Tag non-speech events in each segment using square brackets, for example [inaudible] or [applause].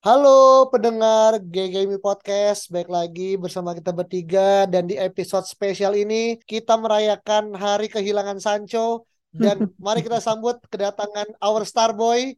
Halo pendengar GGMI Podcast, baik lagi bersama kita bertiga dan di episode spesial ini kita merayakan hari kehilangan Sancho dan [laughs] mari kita sambut kedatangan our star boy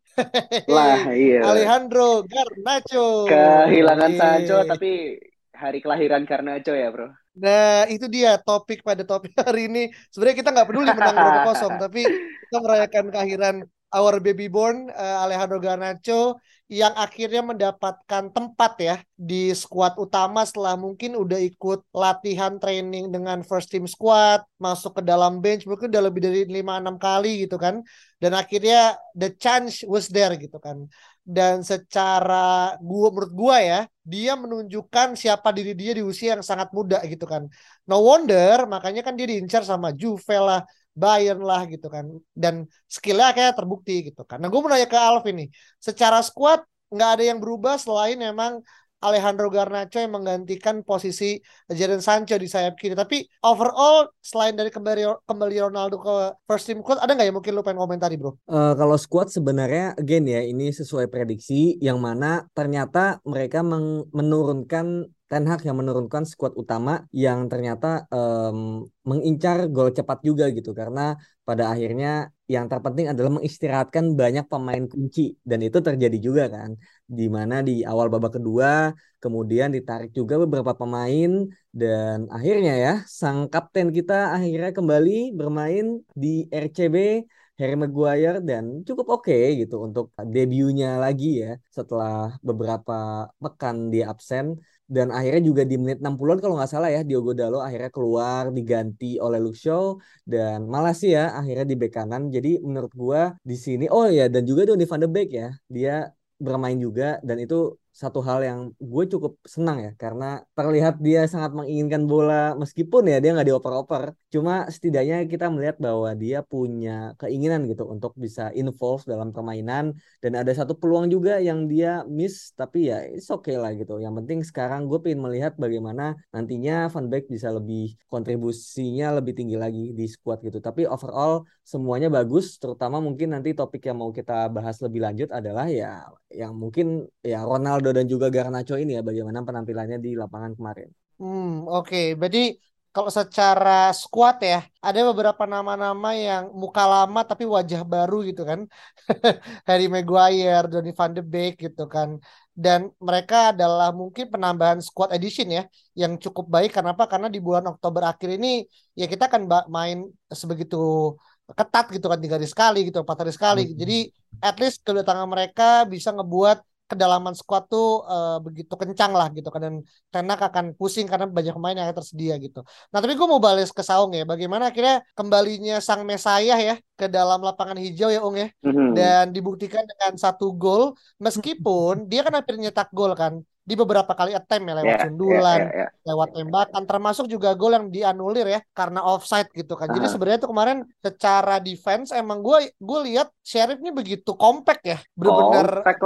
Lah, iya. [laughs] Alejandro Garnacho. Kehilangan Yeay. Sancho tapi hari kelahiran Garnacho ya, Bro. Nah, itu dia topik pada topik hari ini. Sebenarnya kita nggak peduli menang berapa kosong, [laughs] tapi kita merayakan kelahiran our baby born eh, Alejandro Garnacho yang akhirnya mendapatkan tempat ya di skuad utama setelah mungkin udah ikut latihan training dengan first team squad, masuk ke dalam bench mungkin udah lebih dari 5-6 kali gitu kan. Dan akhirnya the chance was there gitu kan. Dan secara gua menurut gua ya, dia menunjukkan siapa diri dia di usia yang sangat muda gitu kan. No wonder makanya kan dia diincar sama Juve lah, Bayern lah gitu kan. Dan skillnya kayak terbukti gitu kan. Nah gue mau nanya ke Alvin nih. Secara squad nggak ada yang berubah selain memang Alejandro Garnacho yang menggantikan posisi Jadon Sancho di sayap kiri. Tapi overall selain dari kembali kembali Ronaldo ke first team squad ada nggak ya mungkin lu pengen komentari bro? Eh, kalau squad sebenarnya again ya ini sesuai prediksi yang mana ternyata mereka menurunkan Ten Hag yang menurunkan skuad utama yang ternyata em, mengincar gol cepat juga gitu. Karena pada akhirnya yang terpenting adalah mengistirahatkan banyak pemain kunci. Dan itu terjadi juga kan. Di mana di awal babak kedua kemudian ditarik juga beberapa pemain. Dan akhirnya ya sang kapten kita akhirnya kembali bermain di RCB Harry Maguire. Dan cukup oke gitu untuk debutnya lagi ya setelah beberapa pekan dia absen dan akhirnya juga di menit 60-an kalau nggak salah ya Diogo Dalo akhirnya keluar diganti oleh Luke Shaw dan malah sih ya akhirnya di bek kanan. Jadi menurut gua di sini oh ya dan juga Donny van de Beek ya dia bermain juga. Dan itu satu hal yang gue cukup senang ya karena terlihat dia sangat menginginkan bola meskipun ya dia nggak dioper-oper cuma setidaknya kita melihat bahwa dia punya keinginan gitu untuk bisa involve dalam permainan dan ada satu peluang juga yang dia miss tapi ya it's okay lah gitu yang penting sekarang gue pengen melihat bagaimana nantinya Van Beek bisa lebih kontribusinya lebih tinggi lagi di squad gitu tapi overall semuanya bagus terutama mungkin nanti topik yang mau kita bahas lebih lanjut adalah ya yang mungkin ya Ronaldo dan juga Garnacho ini ya bagaimana penampilannya di lapangan kemarin. Hmm, oke. Berarti kalau secara squad ya, ada beberapa nama-nama yang muka lama tapi wajah baru gitu kan. [laughs] Harry Maguire, Donny van de Beek gitu kan. Dan mereka adalah mungkin penambahan squad edition ya, yang cukup baik. Kenapa? Karena di bulan Oktober akhir ini ya kita akan main sebegitu ketat gitu kan tiga hari sekali gitu, empat hari sekali. Hmm. Jadi at least kedatangan mereka bisa ngebuat kedalaman squad tuh eh, begitu kencang lah gitu kan dan Ten Hag akan pusing karena banyak pemain yang tersedia gitu. Nah tapi gue mau balik ke Saung ya, bagaimana akhirnya kembalinya sang Mesayah ya ke dalam lapangan hijau ya Ung ya, Mhm. dan dibuktikan dengan satu gol meskipun [laughs] dia kan hampir nyetak gol kan di beberapa kali attempt ya lewat Ya, ya, sundulan, ya, ya. lewat tembakan, termasuk juga gol yang dianulir ya karena offside gitu kan. Jadi Aha. sebenarnya tuh kemarin secara defense emang gue gue lihat Sheriff ini begitu compact ya,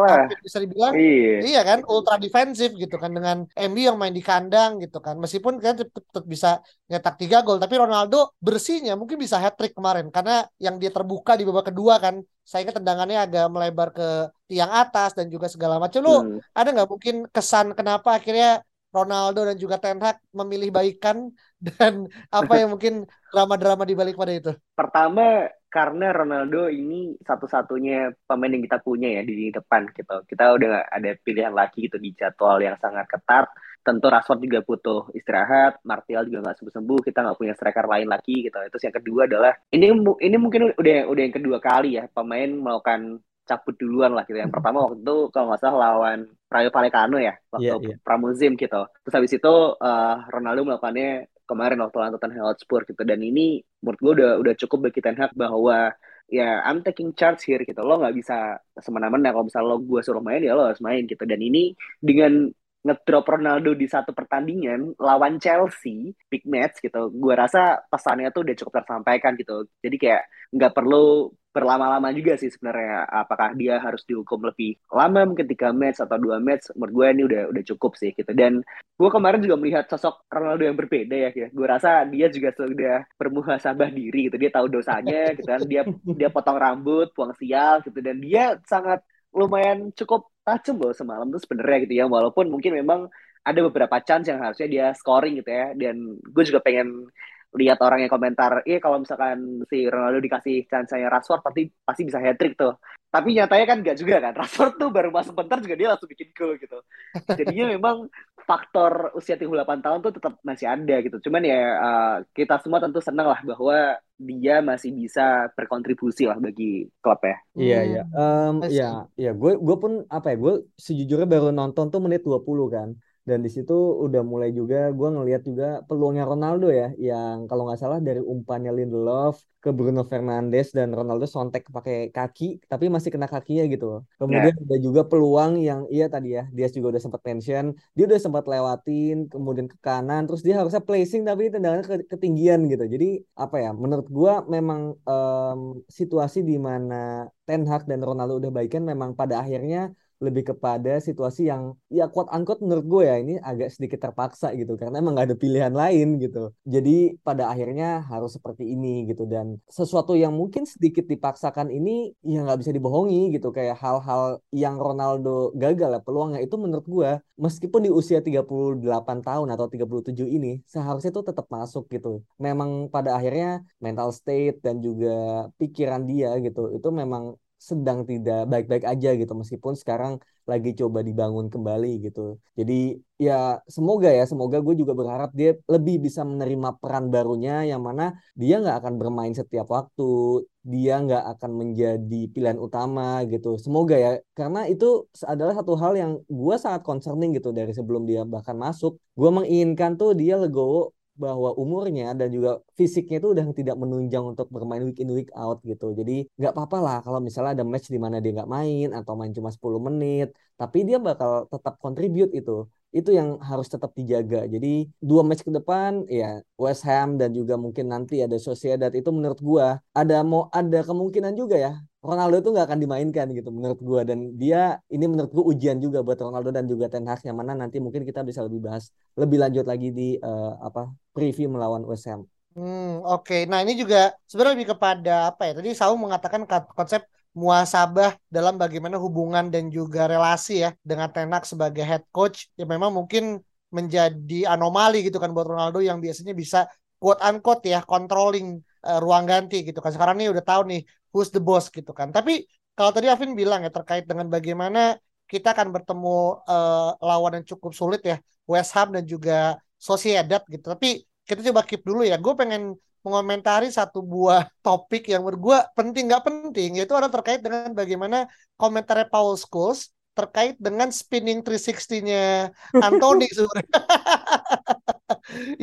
hampir bisa dibilang Iya. Iya kan, ultra defensif gitu kan dengan MU yang main di kandang gitu kan. Meskipun kan tetap, tetap bisa nyetak tiga gol, tapi Ronaldo bersihnya mungkin bisa hat trick kemarin karena yang dia terbuka di babak kedua kan. Saya ingat tendangannya agak melebar ke tiang atas dan juga segala macam. Lu Hmm. ada nggak mungkin kesan kenapa akhirnya Ronaldo dan juga Ten Hag memilih baikan [laughs] dan apa yang mungkin drama-drama di balik pada itu? Pertama karena Ronaldo ini satu-satunya pemain yang kita punya ya di depan gitu. Kita udah ada pilihan lagi gitu di jadwal yang sangat ketat. Tentu Rashford juga butuh istirahat, Martial juga nggak sembuh-sembuh, kita nggak punya striker lain lagi gitu. Terus yang kedua adalah ini ini mungkin udah udah yang kedua kali ya pemain melakukan cabut duluan lah gitu. Yang pertama waktu itu kalau nggak salah lawan Rayo Vallecano ya waktu Iya, iya. pramusim gitu. Terus habis itu eh, Ronaldo melakukannya kemarin waktu lawan Tottenham Hotspur gitu dan ini menurut gue udah udah cukup bagi Ten Hag bahwa ya I'm taking charge here gitu lo nggak bisa semena-mena kalau misalnya lo gue suruh main ya lo harus main gitu dan ini dengan ngedrop Ronaldo di satu pertandingan lawan Chelsea big match gitu gue rasa pesannya tuh udah cukup tersampaikan gitu jadi kayak nggak perlu berlama-lama juga sih sebenarnya apakah dia harus dihukum lebih lama mungkin tiga match atau dua match menurut gue ini udah udah cukup sih gitu dan gue kemarin juga melihat sosok Ronaldo yang berbeda ya, ya. gue rasa dia juga sudah bermuhasabah diri gitu dia tahu dosanya gitu kan dia dia potong rambut buang sial gitu dan dia sangat lumayan cukup tajam loh semalam tuh sebenarnya gitu ya walaupun mungkin memang ada beberapa chance yang harusnya dia scoring gitu ya dan gue juga pengen lihat orang yang komentar, iya kalau misalkan si Ronaldo dikasih chance-nya Rashford pasti pasti bisa hat trick tuh. Tapi nyatanya kan gak juga kan. [laughs] Rashford tuh baru masuk bentar juga dia langsung bikin gol gitu. Jadinya [laughs] memang faktor usia 38 tahun tuh tetap masih ada gitu. Cuman ya uh, kita semua tentu senang lah bahwa dia masih bisa berkontribusi lah bagi klub ya. Iya iya. Um, ya ya gue gue pun apa ya gue sejujurnya baru nonton tuh menit 20 kan dan di situ udah mulai juga gue ngelihat juga peluangnya Ronaldo ya yang kalau nggak salah dari umpannya Lindelof ke Bruno Fernandes dan Ronaldo sontek pakai kaki tapi masih kena kakinya gitu kemudian yeah. ada juga peluang yang iya tadi ya dia juga udah sempat tension dia udah sempat lewatin kemudian ke kanan terus dia harusnya placing tapi tendangannya ke ketinggian gitu jadi apa ya menurut gue memang um, situasi di mana Ten Hag dan Ronaldo udah baikan memang pada akhirnya lebih kepada situasi yang ya quote unquote menurut gue ya ini agak sedikit terpaksa gitu. Karena emang gak ada pilihan lain gitu. Jadi pada akhirnya harus seperti ini gitu. Dan sesuatu yang mungkin sedikit dipaksakan ini ya nggak bisa dibohongi gitu. Kayak hal-hal yang Ronaldo gagal ya peluangnya itu menurut gue meskipun di usia 38 tahun atau 37 ini seharusnya itu tetap masuk gitu. Memang pada akhirnya mental state dan juga pikiran dia gitu itu memang sedang tidak baik-baik aja gitu meskipun sekarang lagi coba dibangun kembali gitu. Jadi ya semoga ya semoga gue juga berharap dia lebih bisa menerima peran barunya yang mana dia nggak akan bermain setiap waktu, dia nggak akan menjadi pilihan utama gitu. Semoga ya karena itu adalah satu hal yang gue sangat concerning gitu dari sebelum dia bahkan masuk. Gue menginginkan tuh dia legowo bahwa umurnya dan juga fisiknya itu udah tidak menunjang untuk bermain week in week out gitu. Jadi nggak apa-apa lah kalau misalnya ada match di mana dia nggak main atau main cuma 10 menit, tapi dia bakal tetap contribute itu. Itu yang harus tetap dijaga. Jadi dua match ke depan ya West Ham dan juga mungkin nanti ada Sociedad itu menurut gua ada mau ada kemungkinan juga ya Ronaldo itu nggak akan dimainkan gitu menurut gue dan dia ini menurut gue ujian juga buat Ronaldo dan juga Ten Hag yang mana nanti mungkin kita bisa lebih bahas lebih lanjut lagi di uh, apa preview melawan West Ham. Hmm, oke. Okay. Nah, ini juga sebenarnya lebih kepada apa ya? Tadi Saung mengatakan konsep muasabah dalam bagaimana hubungan dan juga relasi ya dengan Ten Hag sebagai head coach ya memang mungkin menjadi anomali gitu kan buat Ronaldo yang biasanya bisa quote unquote ya controlling uh, ruang ganti gitu kan. Sekarang nih udah tahu nih who's the boss gitu kan. Tapi kalau tadi Alvin bilang ya terkait dengan bagaimana kita akan bertemu uh, lawan yang cukup sulit ya West Ham dan juga Sociedad gitu. Tapi kita coba keep dulu ya. Gue pengen mengomentari satu buah [laughs] topik yang menurut gue penting nggak penting yaitu ada terkait dengan bagaimana komentarnya Paul Scholes terkait dengan spinning 360-nya Anthony [laughs] sebenarnya. [laughs]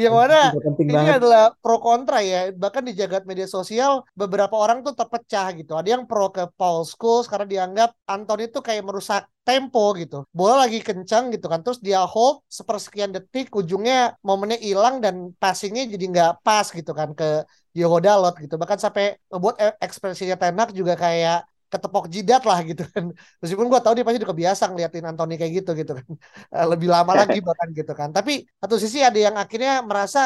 yang mana ini banget. adalah pro kontra ya. Bahkan di jagat media sosial beberapa orang tuh terpecah gitu. Ada yang pro ke Paul Scholes karena dianggap Anthony itu kayak merusak tempo gitu. Bola lagi kencang gitu kan. Terus dia hold sepersekian detik ujungnya momennya hilang dan passingnya jadi nggak pas gitu kan ke Diogo Dalot gitu. Bahkan sampai buat e-, ekspresinya Tenak juga kayak ketepok jidat lah gitu kan. Meskipun gue tahu dia pasti udah kebiasa ngeliatin Anthony kayak gitu gitu kan. [laughs] Eh, lebih lama lagi [laughs] bahkan gitu kan. Tapi satu sisi ada yang akhirnya merasa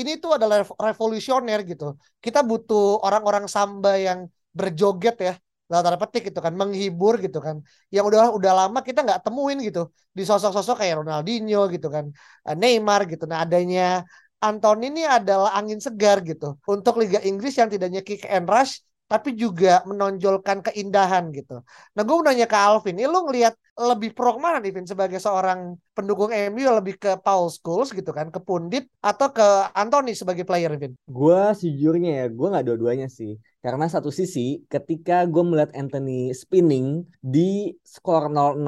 ini tuh adalah revolusioner gitu. Kita butuh orang-orang samba yang berjoget ya dalam tanda petik gitu kan menghibur gitu kan yang udah udah lama kita nggak temuin gitu di sosok-sosok kayak Ronaldinho gitu kan eh, Neymar gitu nah adanya Anthony ini adalah angin segar gitu untuk Liga Inggris yang tidaknya kick and rush tapi juga menonjolkan keindahan gitu. Nah gue nanya ke Alvin, ini lu ngelihat lebih pro ke mana nih Vin sebagai seorang pendukung MU lebih ke Paul Scholes gitu kan, ke Pundit atau ke Anthony sebagai player Vin? Gue sejujurnya ya, gue nggak dua-duanya sih. Karena satu sisi ketika gue melihat Anthony spinning di skor 0-0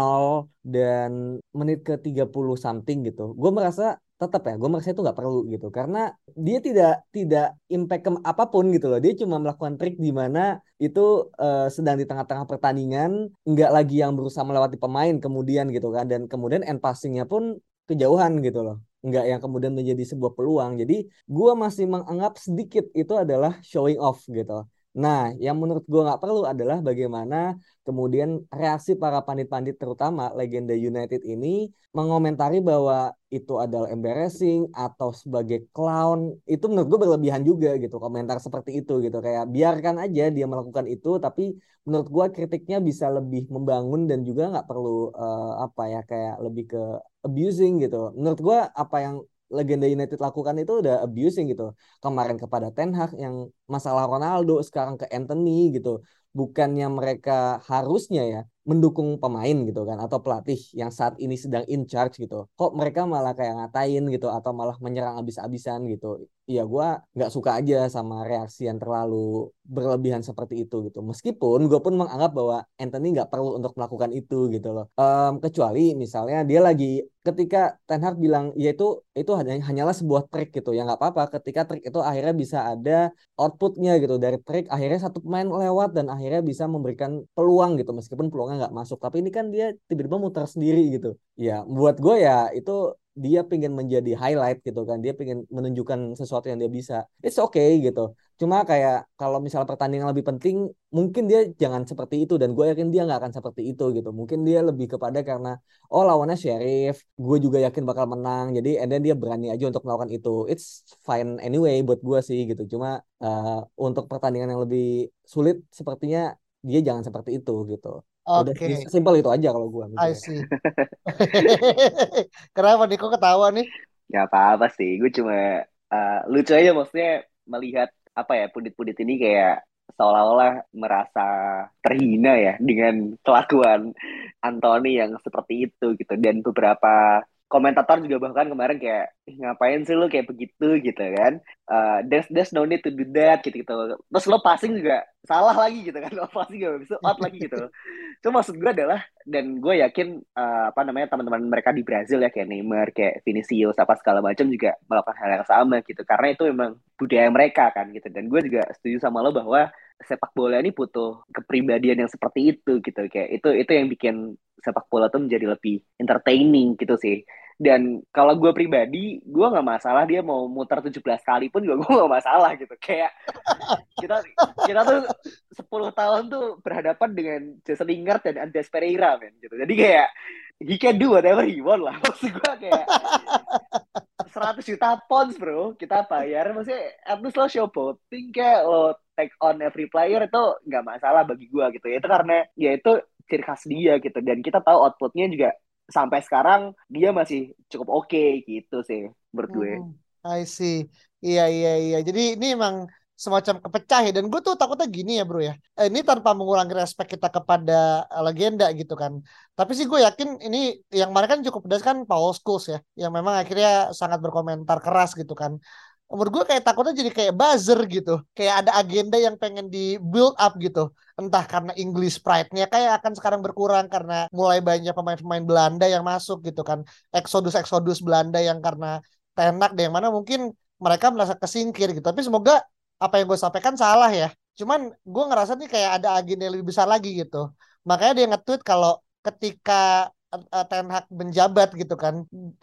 dan menit ke 30 something gitu, gue merasa tetap ya gue merasa itu nggak perlu gitu. Karena dia tidak tidak impact ke apa pun gitu loh. Dia cuma melakukan trik di mana itu uh, sedang di tengah-tengah pertandingan nggak lagi yang berusaha melewati pemain kemudian gitu kan. Dan kemudian end passingnya pun kejauhan gitu loh. Nggak yang kemudian menjadi sebuah peluang. Jadi gue masih menganggap sedikit itu adalah showing off gitu Nah, yang menurut gue nggak perlu adalah bagaimana kemudian reaksi para pandit-pandit terutama legenda United ini mengomentari bahwa itu adalah embarrassing atau sebagai clown. Itu menurut gue berlebihan juga gitu komentar seperti itu gitu. Kayak biarkan aja dia melakukan itu tapi menurut gue kritiknya bisa lebih membangun dan juga nggak perlu uh, apa ya kayak lebih ke abusing gitu. Menurut gue apa yang legenda United lakukan itu udah abusing gitu. Kemarin kepada Ten Hag yang masalah Ronaldo, sekarang ke Anthony gitu. Bukannya mereka harusnya ya mendukung pemain gitu kan atau pelatih yang saat ini sedang in charge gitu. Kok mereka malah kayak ngatain gitu atau malah menyerang abis-abisan gitu. Iya gue nggak suka aja sama reaksi yang terlalu berlebihan seperti itu gitu. Meskipun gue pun menganggap bahwa Anthony nggak perlu untuk melakukan itu gitu loh. Um, kecuali misalnya dia lagi ketika Ten Hag bilang ya itu itu hanya hanyalah sebuah trik gitu ya nggak apa-apa ketika trik itu akhirnya bisa ada outputnya gitu dari trik akhirnya satu pemain lewat dan akhirnya bisa memberikan peluang gitu meskipun peluang nggak masuk tapi ini kan dia tiba-tiba muter sendiri gitu ya buat gue ya itu dia pengen menjadi highlight gitu kan dia pengen menunjukkan sesuatu yang dia bisa it's okay gitu. Cuma kayak kalau misalnya pertandingan lebih penting mungkin dia jangan seperti itu dan gue yakin dia nggak akan seperti itu gitu. Mungkin dia lebih kepada karena oh lawannya Sheriff gue juga yakin bakal menang jadi and then dia berani aja untuk melakukan itu. It's fine anyway buat gue sih gitu. Cuma uh, untuk pertandingan yang lebih sulit sepertinya dia jangan seperti itu gitu Oke. Okay. simpel itu aja kalau gue. I see. [laughs] Kenapa nih kok ketawa nih? Ya apa-apa sih, gue cuma uh, lucu aja maksudnya melihat apa ya pundit-pundit ini kayak seolah-olah merasa terhina ya dengan kelakuan Anthony yang seperti itu gitu dan beberapa komentator juga bahkan kemarin kayak ngapain sih lo kayak begitu? Gitu kan. Uh, there's there's no need to do that gitu gitu terus lo passing juga salah lagi gitu kan. [laughs] Lo passing juga bisa out lagi gitu. Cuma maksud gue adalah dan gue yakin uh, apa namanya teman-teman mereka di Brazil ya kayak Neymar kayak Vinicius apa segala macam juga melakukan hal yang sama gitu. Karena itu memang budaya mereka kan gitu. Dan gue juga setuju sama lo bahwa sepak bola ini butuh kepribadian yang seperti itu gitu. Kayak itu itu yang bikin sepak bola tuh menjadi lebih entertaining gitu sih. Dan kalau gue pribadi gue nggak masalah dia mau muter 17 kali pun juga gue nggak masalah gitu. Kayak kita kita tuh 10 tahun tuh berhadapan dengan Jason Lingard dan Andres Pereira men gitu. Jadi kayak he can do whatever he want lah. [laughs] Maksud gue kayak 100 juta pounds bro kita bayar. Maksudnya at least lo show showboating kayak lo take on every player itu nggak masalah bagi gue gitu. Ya itu karena ya itu ciri khas dia gitu dan kita tahu outputnya juga sampai sekarang dia masih cukup oke okay, gitu sih gue. Hmm, I see. Iya iya iya. Jadi ini emang semacam kepecah ya dan gue tuh takutnya gini ya bro ya eh, ini tanpa mengurangi respek kita kepada legenda gitu kan tapi sih gue yakin ini yang mana kan cukup pedas kan Paul Scholes ya yang memang akhirnya sangat berkomentar keras gitu kan umur gue kayak takutnya jadi kayak buzzer gitu. Kayak ada agenda yang pengen di build up gitu. Entah karena English pride-nya kayak akan sekarang berkurang karena mulai banyak pemain-pemain Belanda yang masuk gitu kan. Eksodus-eksodus Belanda yang karena tenak deh. Yang mana mungkin mereka merasa kesingkir gitu. Tapi semoga apa yang gue sampaikan salah ya. Cuman gue ngerasa nih kayak ada agenda yang lebih besar lagi gitu. Makanya dia nge-tweet kalau ketika uh, Ten Hag menjabat gitu kan.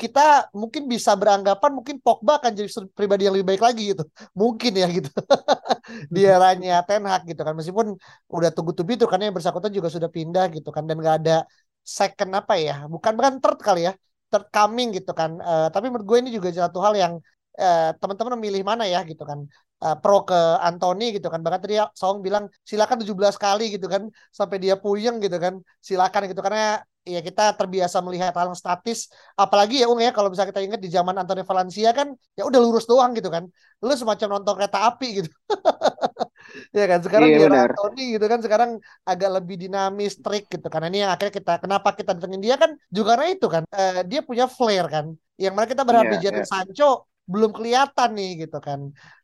Kita mungkin bisa beranggapan mungkin Pogba akan jadi pribadi yang lebih baik lagi gitu. [laughs] Mungkin ya gitu. [laughs] Di eranya Ten Hag gitu kan. Meskipun udah tunggu tuh itu karena yang bersangkutan juga sudah pindah gitu kan. Dan gak ada second apa ya bukan bukan third kali ya third coming gitu kan. Uh, tapi menurut gue ini juga satu hal yang uh, teman-teman memilih mana ya gitu kan. Uh, pro ke Anthony gitu kan. Bahkan tadi Song bilang silakan 17 kali gitu kan sampai dia puyeng gitu kan. Silakan gitu. Karena ya kita terbiasa melihat hal statis. Apalagi ya Ung ya kalau bisa kita ingat di zaman Antonio Valencia kan ya udah lurus doang gitu kan. Lu semacam nonton kereta api gitu. [laughs] Ya kan sekarang iya, dia Anthony gitu kan sekarang agak lebih dinamis trik gitu karena ini yang akhirnya kita kenapa kita datengin dia kan juga karena itu kan uh, dia punya flair kan. Yang mana kita berharap yeah, di Jadon yeah. Sancho belum kelihatan nih gitu kan.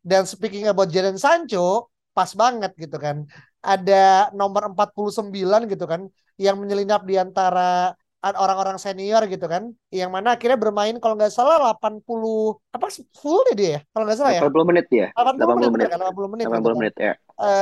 Dan speaking about Jadon Sancho pas banget gitu kan. Ada nomor 49 gitu kan yang menyelinap di antara orang-orang senior gitu kan. Yang mana akhirnya bermain kalau nggak salah 80 apa full deh dia ya? Kalau nggak salah ya? 80 menit ya 80, 80 menit, menit. kan 80 menit 80 gitu kan. menit ya.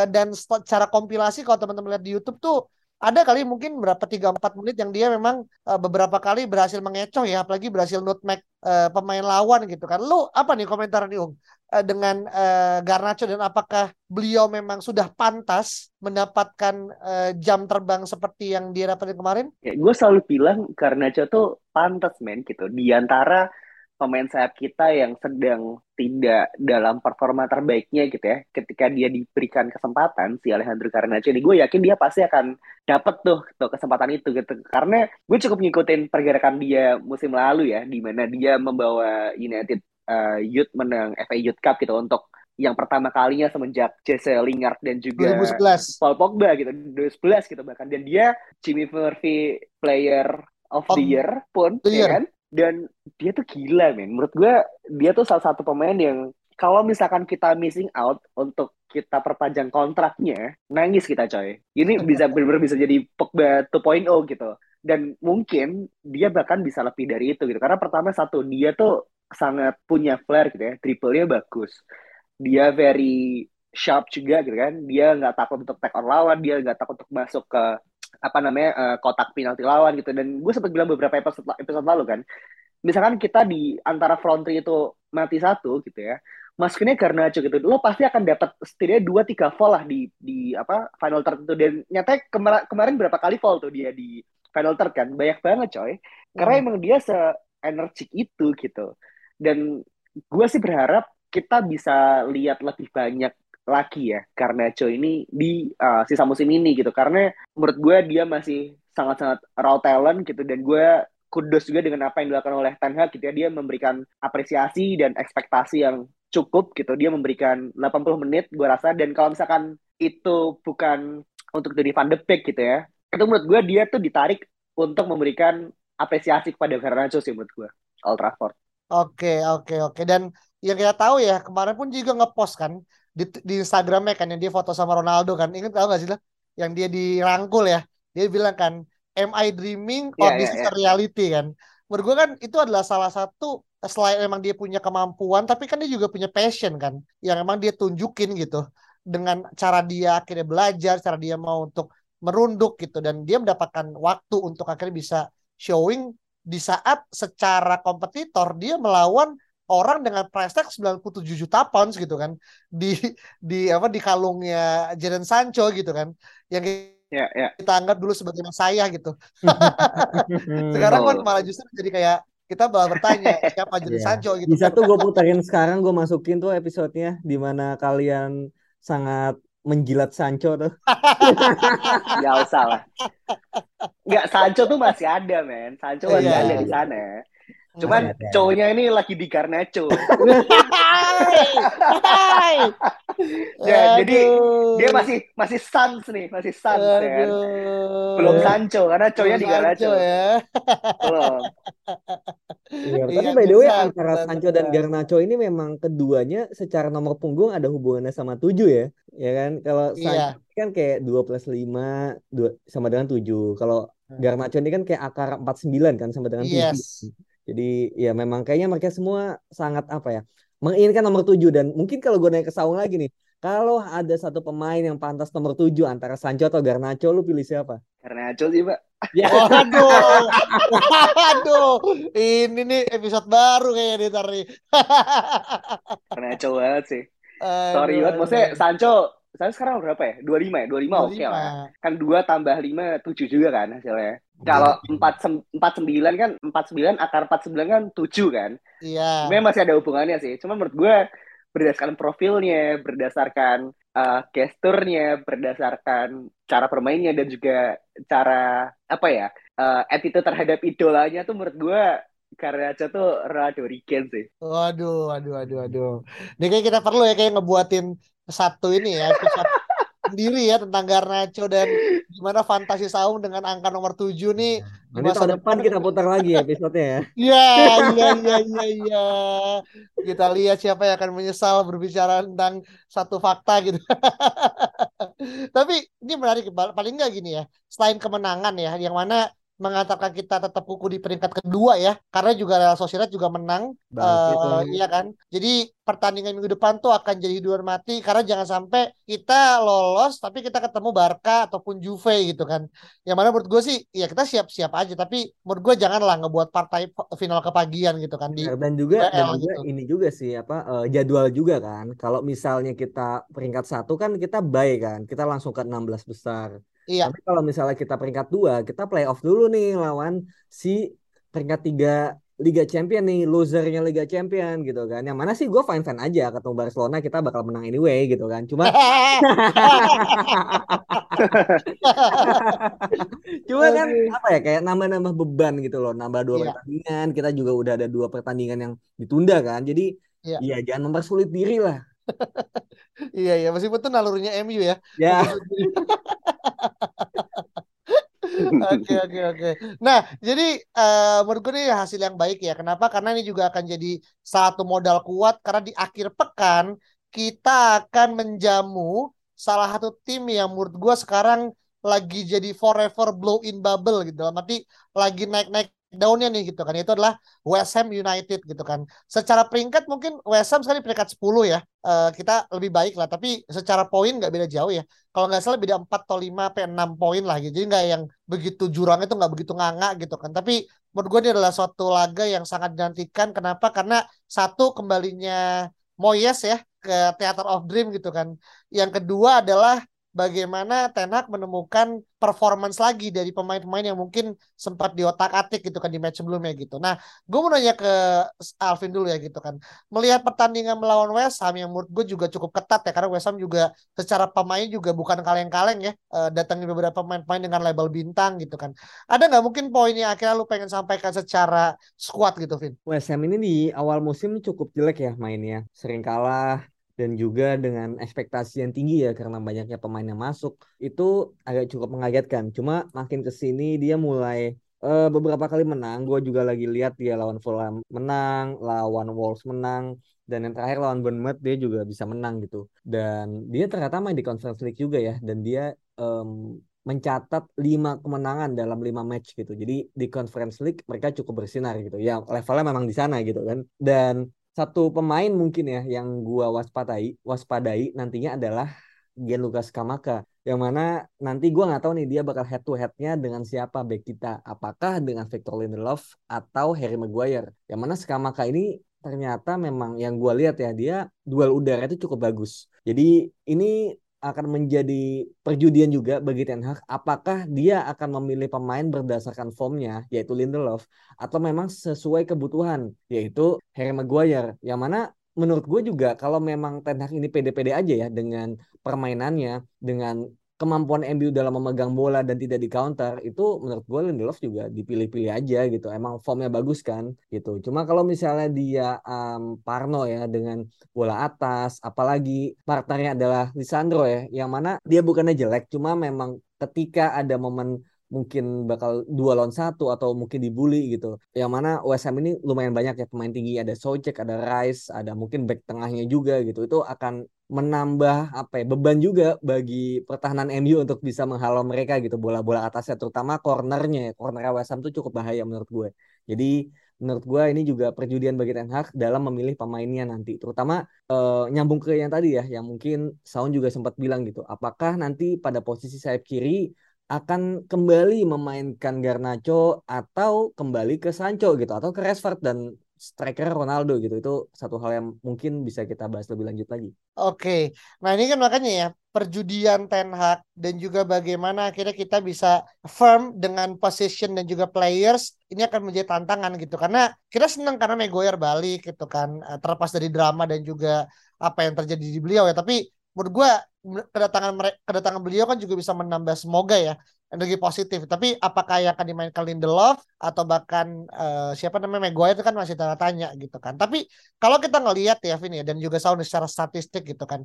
Dan secara kompilasi kalau teman-teman lihat di YouTube tuh ada kali mungkin berapa 3-4 menit yang dia memang eh, beberapa kali berhasil mengecoh ya apalagi berhasil nutmeg eh, pemain lawan gitu kan. Lu apa nih komentar nih Ung Eh, dengan eh, Garnacho dan apakah beliau memang sudah pantas mendapatkan eh, jam terbang seperti yang dia dapetin kemarin? Ya, gue selalu bilang Garnacho tuh pantas men gitu. Di antara pemain sayap kita yang sedang tidak dalam performa terbaiknya gitu ya ketika dia diberikan kesempatan si Alejandro Garnacho ini gue yakin dia pasti akan dapat tuh tuh kesempatan itu gitu. Karena gue cukup ngikutin pergerakan dia musim lalu ya di mana dia membawa United uh, Youth menang FA Youth Cup gitu untuk yang pertama kalinya semenjak Jesse Lingard dan juga 2011 Paul Pogba gitu 2011 gitu bahkan. Dan dia Jimmy Murphy Player of the Year pun the ya year. kan? Dan dia tuh gila men. Menurut gue dia tuh salah satu pemain yang kalau misalkan kita missing out untuk kita perpanjang kontraknya nangis kita coy. Ini bisa [laughs] benar-benar bisa jadi Pogba 2.0 gitu. Dan mungkin dia bahkan bisa lebih dari itu gitu. Karena pertama satu dia tuh sangat punya flair gitu ya. Dribblenya bagus. Dia very sharp juga gitu kan. Dia nggak takut untuk take on lawan. Dia nggak takut untuk masuk ke apa namanya eh, kotak penalti lawan gitu. Dan gue sempat bilang beberapa episode episode lalu kan. Misalkan kita di antara front three itu mati satu gitu ya. Masukinnya Garnacho gitu. Lo pasti akan dapat setidaknya dua tiga fall lah di di apa final third itu. Dan nyatanya kemar- kemarin berapa kali fall tuh dia di final third kan. Banyak banget coy. Karena Hmm. emang dia se energik itu gitu dan gue sih berharap kita bisa lihat lebih banyak lagi ya Garnacho ini di uh, sisa musim ini gitu. Karena menurut gue dia masih sangat-sangat raw talent gitu dan gue kudos juga dengan apa yang dilakukan oleh Ten Hag gitu ya. Dia memberikan apresiasi dan ekspektasi yang cukup gitu. Dia memberikan 80 menit gue rasa. Dan kalau misalkan itu bukan untuk dari Van de Beek gitu ya itu menurut gue dia tuh ditarik untuk memberikan apresiasi kepada Garnacho sih menurut gue Old Trafford Oke, oke, oke. Dan yang kita tahu ya, kemarin pun juga ngepost kan di, di Instagramnya kan yang dia foto sama Ronaldo kan. Ingat tahu gak sih lo? Yang dia dirangkul ya. Dia bilang kan, "Am I dreaming or Iya, this iya, is iya. a reality?" kan. Menurut gue kan itu adalah salah satu selain memang dia punya kemampuan, tapi kan dia juga punya passion kan, yang emang dia tunjukin gitu dengan cara dia akhirnya belajar, cara dia mau untuk merunduk gitu dan dia mendapatkan waktu untuk akhirnya bisa showing di saat secara kompetitor dia melawan orang dengan price tag 97 juta pounds gitu kan. Di di apa di kalungnya Jadon Sancho gitu kan. Yang ya ya. kita anggap dulu sebagai saya gitu. [laughs] Sekarang kan malah justru jadi kayak kita malah bertanya [laughs] siapa Jadon Iya. Sancho? gitu Bisa kan. tuh gue puterin sekarang gue masukin tuh episodenya di mana kalian sangat menjilat Sancho tuh. [laughs] Gak usah lah. Nggak, Sancho tuh masih ada, men. Sancho masih Iya. ada di sana. Cuman Masih ada. cowoknya ini lagi di Garnacho. [laughs] Hai, hai. [laughs] Ya, jadi. Dia masih masih Suns nih, masih Suns ya kan. Aduh. Belum Sancho karena cowoknya di Garnacho. Ya. Belum. Iya, tapi Iya, by the way bisa, antara Sancho dan. Garnacho ini memang keduanya secara nomor punggung ada hubungannya sama tujuh ya. Ya kan? Kalau Iya. Sancho ini kan kayak 2 plus 5 dua, sama dengan 7. Kalau Hmm. Garnacho ini kan kayak akar 49 kan sama dengan 7. Yes. Jadi ya memang kayaknya mereka semua sangat apa ya menginginkan nomor 7 dan mungkin kalau gue nanya ke Saung lagi nih kalau ada satu pemain yang pantas nomor 7 antara Sancho atau Garnacho lu pilih siapa? Garnacho sih, Pak. Ya. [laughs] Waduh, waduh, ini nih episode baru kayaknya nih ntar nih. [laughs] Garnacho banget sih. Sorry banget. Maksudnya. Sancho saya sekarang berapa ya? 25 ya? 25 oke lah. 25. Kan 2 tambah 5 7 juga kan hasilnya. Kalau 4 49 kan 49 akar 49 kan 7 kan. Iya. Sebenarnya masih ada hubungannya sih. Cuma menurut gue berdasarkan profilnya, berdasarkan uh, gesturnya, berdasarkan cara bermainnya dan juga cara apa ya uh, attitude terhadap idolanya tuh menurut gue karena aja tuh Ronaldo Rigen sih. Waduh, waduh, waduh, waduh. Ini kayak kita perlu ya kayak ngebuatin satu ini ya episode [laughs] sendiri ya tentang Garnacho dan gimana fantasi Saung dengan angka nomor 7 nih di Nanti masa tahun depan depan. kita putar lagi [laughs] episodenya ya. Iya, [laughs] iya, iya, iya, iya. Kita lihat siapa yang akan menyesal berbicara tentang satu fakta gitu. Tapi ini menarik, paling nggak gini ya. Selain kemenangan ya, yang mana mengantarkan kita tetap kuku di peringkat kedua ya karena juga Real Sociedad juga menang uh, iya kan jadi pertandingan minggu depan tuh akan jadi hidup mati karena jangan sampai kita lolos tapi kita ketemu Barca ataupun Juve gitu kan yang mana menurut gue sih ya kita siap-siap aja tapi menurut gue janganlah ngebuat partai final kepagian gitu kan di Benar, dan juga dan UCL juga gitu. ini juga sih apa eh, jadwal juga kan. Kalau misalnya kita peringkat satu kan kita bye kan, kita langsung ke 16 besar. Iya Tapi kalau misalnya kita peringkat dua, kita playoff dulu nih lawan si peringkat tiga Liga Champion nih, losernya Liga Champion gitu kan. Yang mana sih gue fine fine aja ketemu Barcelona kita bakal menang anyway gitu kan. Cuma [laughs] Cuma kan apa ya kayak nambah-nambah beban gitu loh, nambah dua Iya. pertandingan. Kita juga udah ada dua pertandingan yang ditunda kan. Jadi Iya. ya jangan mempersulit diri lah. [laughs] Iya iya meskipun itu nalurinya MU ya. Ya, [laughs] Oke oke oke. Nah jadi eh, menurut gue ini hasil yang baik ya. Kenapa? Karena ini juga akan jadi satu modal kuat karena di akhir pekan kita akan menjamu salah satu tim yang menurut gue sekarang lagi jadi forever blow in bubble gitu. Dalam arti lagi naik-naik daunnya nih gitu kan. Itu adalah West Ham United gitu kan. Secara peringkat mungkin West Ham sekarang peringkat 10 ya. Eh, kita lebih baik lah. Tapi secara poin nggak beda jauh ya kalau nggak salah beda 4 atau 5 sampai 6 poin lah gitu. Jadi nggak yang begitu jurang itu nggak begitu nganga gitu kan. Tapi menurut gue ini adalah suatu laga yang sangat dinantikan. Kenapa? Karena satu kembalinya Moyes ya ke Theater of Dream gitu kan. Yang kedua adalah bagaimana Ten Hag menemukan performance lagi dari pemain-pemain yang mungkin sempat diotak-atik gitu kan di match sebelumnya gitu. Nah, gue mau nanya ke Alvin dulu ya gitu kan. Melihat pertandingan melawan West Ham yang menurut gue juga cukup ketat ya karena West Ham juga secara pemain juga bukan kaleng-kaleng ya eh, datangin beberapa pemain-pemain dengan label bintang gitu kan ada nggak mungkin poin yang akhirnya lu pengen sampaikan secara squad gitu Vin West Ham ini di awal musim cukup jelek ya mainnya, sering kalah dan juga dengan ekspektasi yang tinggi ya karena banyaknya pemain yang masuk itu agak cukup mengagetkan. Cuma makin ke sini dia mulai eh, beberapa kali menang. Gue juga lagi lihat dia lawan Fulham menang, lawan Wolves menang, dan yang terakhir lawan Bournemouth dia juga bisa menang gitu. Dan dia ternyata main di Conference League juga ya, dan dia em, mencatat 5 kemenangan dalam 5 match gitu. Jadi di Conference League mereka cukup bersinar gitu. Ya levelnya memang di sana gitu kan. Dan satu pemain mungkin ya yang gua waspadai, waspadai nantinya adalah Gianluca Scamacca. Yang mana nanti gua nggak tahu nih dia bakal head to headnya dengan siapa back kita. Apakah dengan Victor Lindelof atau Harry Maguire. Yang mana Scamacca ini ternyata memang yang gua lihat ya dia duel udara itu cukup bagus. Jadi ini akan menjadi perjudian juga bagi Ten Hag. Apakah dia akan memilih pemain berdasarkan formnya yaitu Lindelof atau memang sesuai kebutuhan yaitu Harry Maguire? Yang mana menurut gue juga kalau memang Ten Hag ini pede-pede aja ya dengan permainannya dengan kemampuan MU dalam memegang bola dan tidak di counter itu menurut gue Lindelof juga dipilih-pilih aja gitu emang formnya bagus kan gitu cuma kalau misalnya dia um, Parno ya dengan bola atas apalagi partnernya adalah Lisandro ya yang mana dia bukannya jelek cuma memang ketika ada momen mungkin bakal dua lawan satu atau mungkin dibully gitu. Yang mana Ham ini lumayan banyak ya pemain tinggi, ada Soucek, ada Rice, ada mungkin back tengahnya juga gitu. Itu akan menambah apa ya beban juga bagi pertahanan MU untuk bisa menghalau mereka gitu bola-bola atasnya terutama cornernya ya. corner West Ham tuh cukup bahaya menurut gue. Jadi menurut gue ini juga perjudian bagi Ten Hag dalam memilih pemainnya nanti terutama eh, nyambung ke yang tadi ya yang mungkin Saun juga sempat bilang gitu apakah nanti pada posisi sayap kiri akan kembali memainkan Garnacho atau kembali ke Sancho gitu atau ke Rashford dan striker Ronaldo gitu. Itu satu hal yang mungkin bisa kita bahas lebih lanjut lagi. Oke, nah ini kan makanya ya perjudian Ten Hag dan juga bagaimana akhirnya kita bisa firm dengan position dan juga players ini akan menjadi tantangan gitu. Karena kita senang karena Maguire balik gitu kan eh, terlepas dari drama dan juga apa yang terjadi di beliau ya. Tapi menurut gua kedatangan kedatangan beliau kan juga bisa menambah semoga ya energi positif. Tapi apakah yang akan dimainkan Lindelof atau bahkan uh, siapa namanya Maguire itu kan masih tanda tanya gitu kan. Tapi kalau kita ngelihat ya Vin ya dan juga Saun secara statistik gitu kan.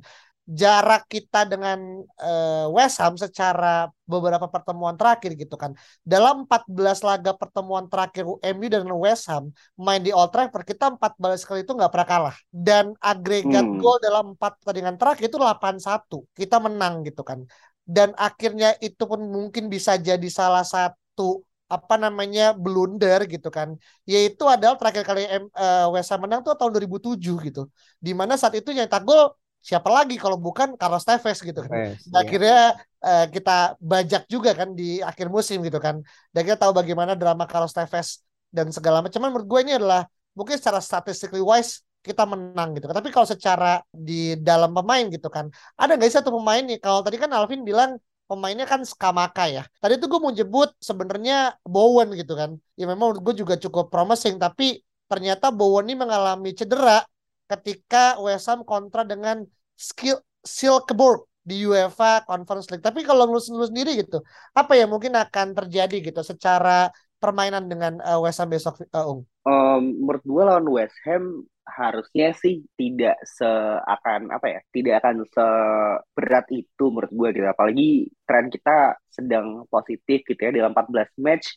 Jarak kita dengan uh, West Ham secara beberapa pertemuan terakhir gitu kan. Dalam 14 laga pertemuan terakhir MU dan West Ham main di Old Trafford kita 14 kali itu nggak pernah kalah. Dan agregat hmm. gol dalam 4 pertandingan terakhir itu 8-1. Kita menang gitu kan dan akhirnya itu pun mungkin bisa jadi salah satu apa namanya blunder gitu kan yaitu adalah terakhir kali uh, West Ham menang tuh tahun 2007 gitu di mana saat itu nyetak gol siapa lagi kalau bukan Carlos Tevez gitu kan. Tevez, iya. Akhirnya uh, kita bajak juga kan di akhir musim gitu kan. Dan kita tahu bagaimana drama Carlos Tevez dan segala macam. Menurut gue ini adalah mungkin secara statistically wise kita menang gitu. Tapi kalau secara di dalam pemain gitu kan, ada nggak sih satu pemain nih? Kalau tadi kan Alvin bilang pemainnya kan Skamaka ya. Tadi itu gue mau jebut sebenarnya Bowen gitu kan. Ya memang gue juga cukup promising, tapi ternyata Bowen ini mengalami cedera ketika West Ham kontra dengan skill Silkeborg di UEFA Conference League. Tapi kalau lu sendiri gitu, apa ya mungkin akan terjadi gitu secara permainan dengan uh, West Ham besok, uh, Ung? Um, menurut gue lawan West Ham harusnya sih tidak seakan apa ya tidak akan seberat itu menurut gue gitu apalagi tren kita sedang positif gitu ya dalam 14 match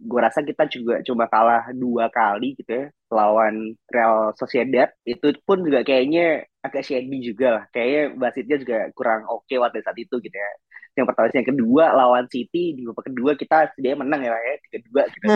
gue rasa kita juga cuma kalah dua kali gitu ya lawan Real Sociedad. Itu pun juga kayaknya agak shady juga lah. Kayaknya basitnya juga kurang oke okay waktu saat itu gitu ya. Yang pertama yang kedua lawan City di babak kedua kita sebenarnya menang ya ya. Tiga dua gitu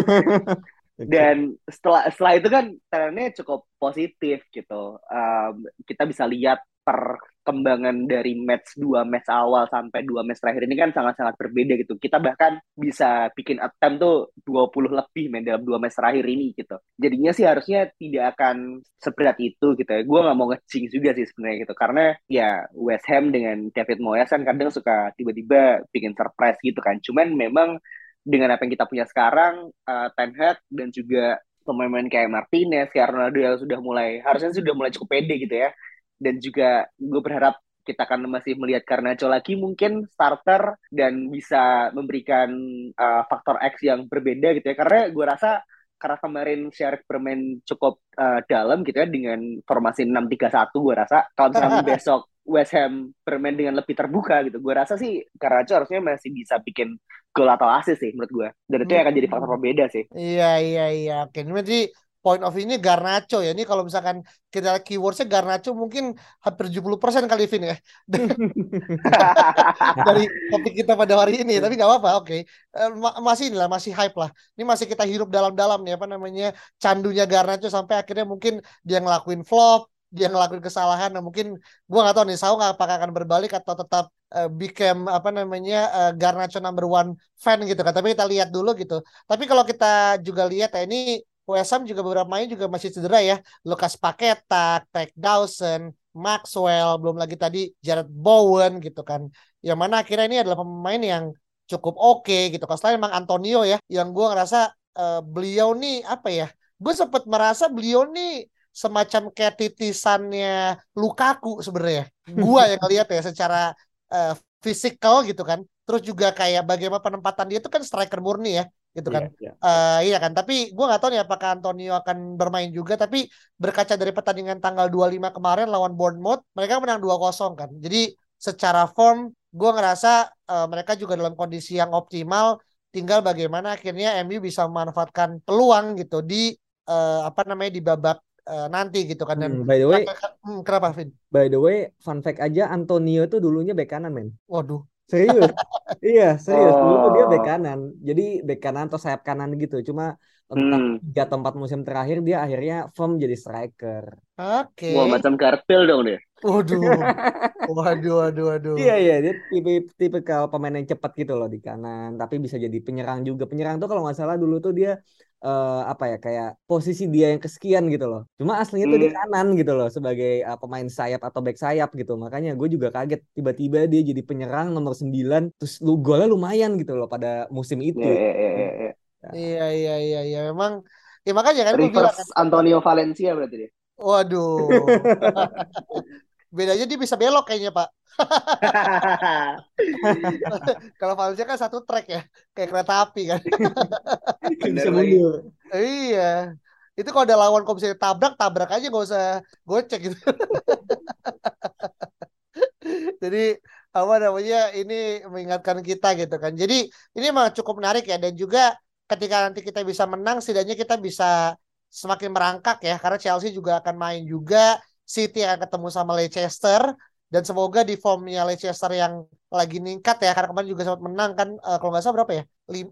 [laughs] dan setelah setelah itu kan trennya cukup positif gitu. Um, kita bisa lihat perkembangan dari match dua match awal sampai dua match terakhir ini kan sangat-sangat berbeda gitu. Kita bahkan bisa bikin attempt tuh 20 lebih main dalam dua match terakhir ini gitu. Jadinya sih harusnya tidak akan seberat itu gitu ya. Gue nggak mau ngecing juga sih sebenarnya gitu. Karena ya West Ham dengan David Moyes kan kadang suka tiba-tiba bikin surprise gitu kan. Cuman memang dengan apa yang kita punya sekarang, uh, Ten Hag dan juga pemain-pemain kayak Martinez, kayak Ronaldo sudah mulai harusnya sudah mulai cukup pede gitu ya dan juga gue berharap kita akan masih melihat Garnacho lagi mungkin starter dan bisa memberikan uh, faktor X yang berbeda gitu ya. Karena gue rasa karena kemarin Shark bermain cukup uh, dalam gitu ya dengan formasi 6-3-1 gue rasa kalau misalnya [laughs] besok West Ham bermain dengan lebih terbuka gitu gue rasa sih Garnacho harusnya masih bisa bikin gol atau asis sih menurut gue dan itu hmm. akan jadi faktor pembeda sih. Iya iya iya. Oke ini point of ini Garnacho ya. Ini kalau misalkan kita keywordsnya Garnacho mungkin hampir 70% kali Vin ya. [laughs] Dari topik kita pada hari ini. Tapi nggak apa-apa, oke. Okay. Eh, masih inilah, masih hype lah. Ini masih kita hirup dalam-dalam nih, apa namanya, candunya Garnacho sampai akhirnya mungkin dia ngelakuin flop, dia ngelakuin kesalahan. Nah mungkin gue nggak tahu nih, Sao apakah akan berbalik atau tetap uh, became apa namanya uh, Garnacho number one fan gitu kan. Tapi kita lihat dulu gitu. Tapi kalau kita juga lihat ya ini West Ham juga beberapa main juga masih cedera ya. Lucas Paqueta, Craig Dawson, Maxwell, belum lagi tadi Jared Bowen gitu kan. Yang mana akhirnya ini adalah pemain yang cukup oke okay, gitu. Kalau selain emang Antonio ya, yang gue ngerasa uh, beliau nih apa ya? Gue sempat merasa beliau nih semacam kayak titisannya Lukaku sebenarnya. Gua yang [laughs] lihat ya secara uh, fisikal gitu kan. Terus juga kayak bagaimana penempatan dia itu kan striker murni ya gitu kan. Yeah, yeah. Uh, iya kan, tapi gue nggak tahu nih apakah Antonio akan bermain juga tapi berkaca dari pertandingan tanggal 25 kemarin lawan Bournemouth, mereka menang 2-0 kan. Jadi secara form gue ngerasa uh, mereka juga dalam kondisi yang optimal tinggal bagaimana akhirnya MU bisa memanfaatkan peluang gitu di uh, apa namanya di babak uh, nanti gitu kan dan hmm, by the way hmm, kenapa Vin? By the way fun fact aja Antonio itu dulunya bek kanan men. Waduh. Serius? iya, serius. Dulu tuh dia bek oh. kanan. Jadi bek kanan atau sayap kanan gitu. Cuma entah hmm. tiga atau empat musim terakhir dia akhirnya firm jadi striker. Oke. Okay. Wah, macam karpel dong dia. Waduh. [laughs] waduh, waduh, waduh. Iya, iya. Dia tipe tipe kalau pemain yang cepat gitu loh di kanan. Tapi bisa jadi penyerang juga. Penyerang tuh kalau nggak salah dulu tuh dia uh, apa ya kayak posisi dia yang kesekian gitu loh. Cuma aslinya tuh di hmm. kanan gitu loh sebagai uh, pemain sayap atau back sayap gitu. Makanya gue juga kaget tiba-tiba dia jadi penyerang nomor 9 terus lu golnya lumayan gitu loh pada musim itu. Iya iya iya iya. Iya iya iya ya. memang ya makanya kan gue bilang kan, Antonio Valencia berarti dia. Waduh. [laughs] Bedanya dia bisa belok kayaknya, Pak. [laughs] Kalau Valencia kan satu track ya, kayak kereta api kan. [laughs] bisa mundur. Iya. Itu kalau ada lawan kalau bisa tabrak, tabrak aja gak usah gocek gitu. [laughs] Jadi apa namanya ini mengingatkan kita gitu kan. Jadi ini memang cukup menarik ya dan juga ketika nanti kita bisa menang setidaknya kita bisa semakin merangkak ya karena Chelsea juga akan main juga City akan ketemu sama Leicester dan semoga di formnya Leicester yang lagi ningkat ya karena kemarin juga sempat menang kan uh, kalau nggak salah berapa ya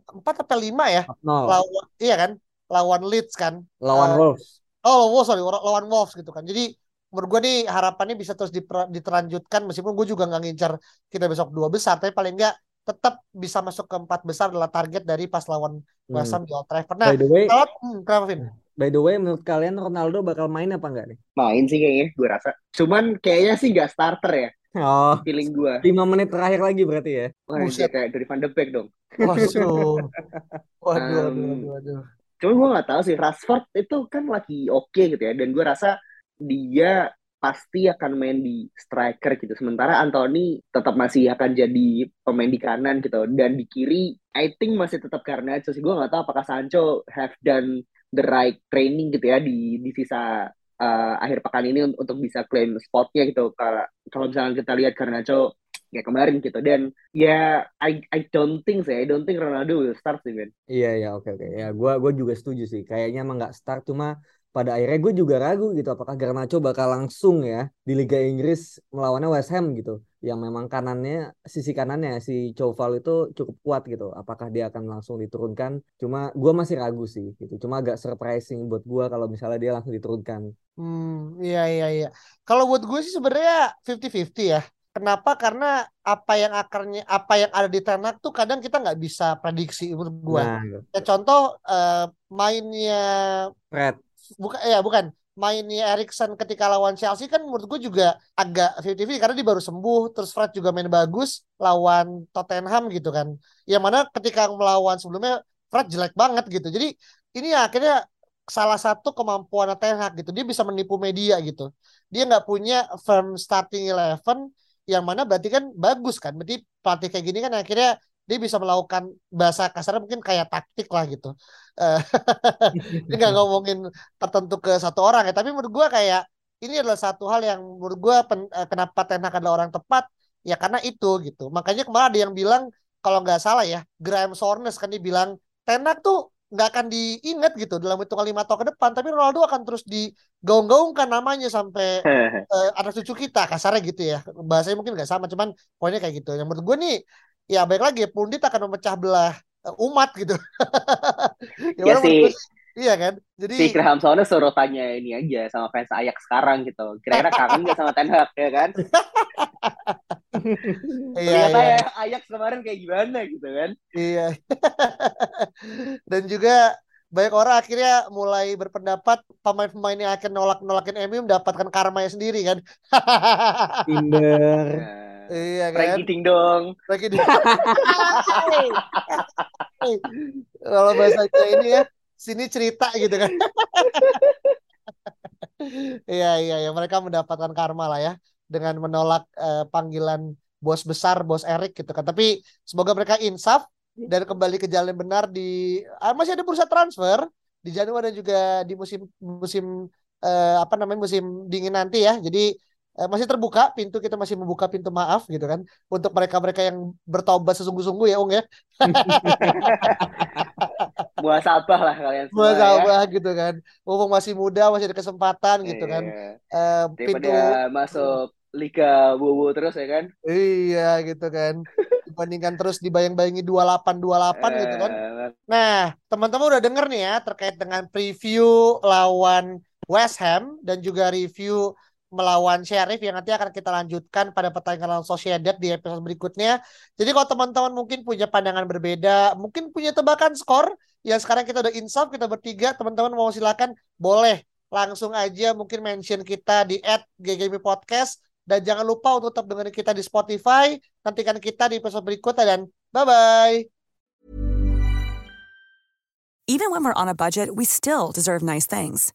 empat atau lima ya no. lawan iya kan lawan Leeds kan lawan uh, Wolves oh Wolves sorry lawan Wolves gitu kan jadi menurut gue nih harapannya bisa terus diterlanjutkan meskipun gue juga nggak ngincar kita besok dua besar tapi paling nggak tetap bisa masuk ke empat besar adalah target dari pas lawan West Ham hmm. di Old Trafford. Nah, by the way, kalau, hmm? By the way, menurut kalian Ronaldo bakal main apa enggak nih? Main sih kayaknya, gue rasa. Cuman kayaknya sih gak starter ya. Oh, feeling gue. Lima menit terakhir lagi berarti ya? Wah, Buset. kayak dari Van de Beek dong. Waduh. waduh, um, waduh, waduh. Cuman gue gak tahu sih, Rashford itu kan lagi oke okay gitu ya. Dan gue rasa dia pasti akan main di striker gitu. Sementara Anthony tetap masih akan jadi pemain di kanan gitu. Dan di kiri, I think masih tetap karena sih. Gue gak tahu apakah Sancho have done the right training gitu ya di di sisa uh, akhir pekan ini untuk bisa claim spotnya gitu. Kalau kalau misalnya kita lihat Garnacho ya kemarin gitu. Dan ya I I don't think sih I don't think Ronaldo will start sih Ben. Iya iya oke oke. Ya gue gue juga setuju sih. Kayaknya emang nggak start cuma pada akhirnya gue juga ragu gitu apakah Garnacho bakal langsung ya di Liga Inggris melawannya West Ham gitu yang memang kanannya sisi kanannya si Choval itu cukup kuat gitu. Apakah dia akan langsung diturunkan? Cuma gue masih ragu sih gitu. Cuma agak surprising buat gue kalau misalnya dia langsung diturunkan. Hmm iya iya iya. Kalau buat gue sih sebenarnya 50-50 ya. Kenapa? Karena apa yang akarnya, apa yang ada di ternak tuh kadang kita nggak bisa prediksi menurut gue. Nah, ya contoh uh, mainnya Fred. Bukan ya bukan mainnya Erikson ketika lawan Chelsea kan menurut gue juga agak 50-50 karena dia baru sembuh terus Fred juga main bagus lawan Tottenham gitu kan. Yang mana ketika melawan sebelumnya Fred jelek banget gitu. Jadi ini akhirnya salah satu kemampuan Ten Hag gitu. Dia bisa menipu media gitu. Dia nggak punya firm starting eleven yang mana berarti kan bagus kan. Berarti pelatih kayak gini kan akhirnya dia bisa melakukan bahasa kasar mungkin kayak taktik lah gitu. Eh, [laughs] ini nggak ngomongin tertentu ke satu orang ya, tapi menurut gue kayak ini adalah satu hal yang menurut gue eh, kenapa Ten Hag adalah orang tepat? Ya karena itu gitu. Makanya kemarin ada yang bilang kalau nggak salah ya Graham Souness kan dia bilang Ten Hag tuh nggak akan diingat gitu dalam hitungan lima tahun ke depan tapi Ronaldo akan terus digaung-gaungkan namanya sampai uh, [laughs] anak cucu kita. Kasarnya gitu ya. Bahasanya mungkin nggak sama cuman poinnya kayak gitu. Yang menurut gue nih ya baik lagi pundit akan memecah belah eh, umat gitu. [laughs] ya sih. Iya kan? Jadi si Graham Souness suruh tanya ini aja sama fans Ayak sekarang gitu. Kira-kira kangen gak sama Ten Hag ya kan? [laughs] iya, Ternyata iya. ya Ayak kemarin kayak gimana gitu kan? Iya. [laughs] Dan juga banyak orang akhirnya mulai berpendapat pemain-pemain yang akan nolak-nolakin MU mendapatkan karmanya sendiri kan. Tinder. Iya kan. Frankie Ding dong. Frankie Ding. [laughs] Kalau bahasanya ini ya, sini cerita gitu kan. [laughs] Iya iya ya mereka mendapatkan karma lah ya dengan menolak uh, panggilan bos besar bos Erik gitu kan. Tapi semoga mereka insaf dan kembali ke jalan benar di uh, masih ada bursa transfer di Januari dan juga di musim musim uh, apa namanya musim dingin nanti ya. Jadi eh, masih terbuka pintu kita masih membuka pintu maaf gitu kan untuk mereka-mereka yang bertobat sesungguh-sungguh ya Ung ya. [laughs] Buah sabar lah kalian semua. Buah ya. gitu kan. Mumpung masih muda masih ada kesempatan gitu kan. Eh, pintu masuk Liga Bobo terus ya kan? Iya gitu kan. Dibandingkan terus dibayang-bayangi 28 28 eh, gitu kan. Nah, teman-teman udah denger nih ya terkait dengan preview lawan West Ham dan juga review melawan Sheriff yang nanti akan kita lanjutkan pada pertandingan lawan Sociedad di episode berikutnya. Jadi kalau teman-teman mungkin punya pandangan berbeda, mungkin punya tebakan skor, yang sekarang kita udah insaf, kita bertiga, teman-teman mau silakan boleh langsung aja mungkin mention kita di at Podcast dan jangan lupa untuk tetap dengerin kita di Spotify. Nantikan kita di episode berikutnya dan bye-bye. Even when we're on a budget, we still deserve nice things.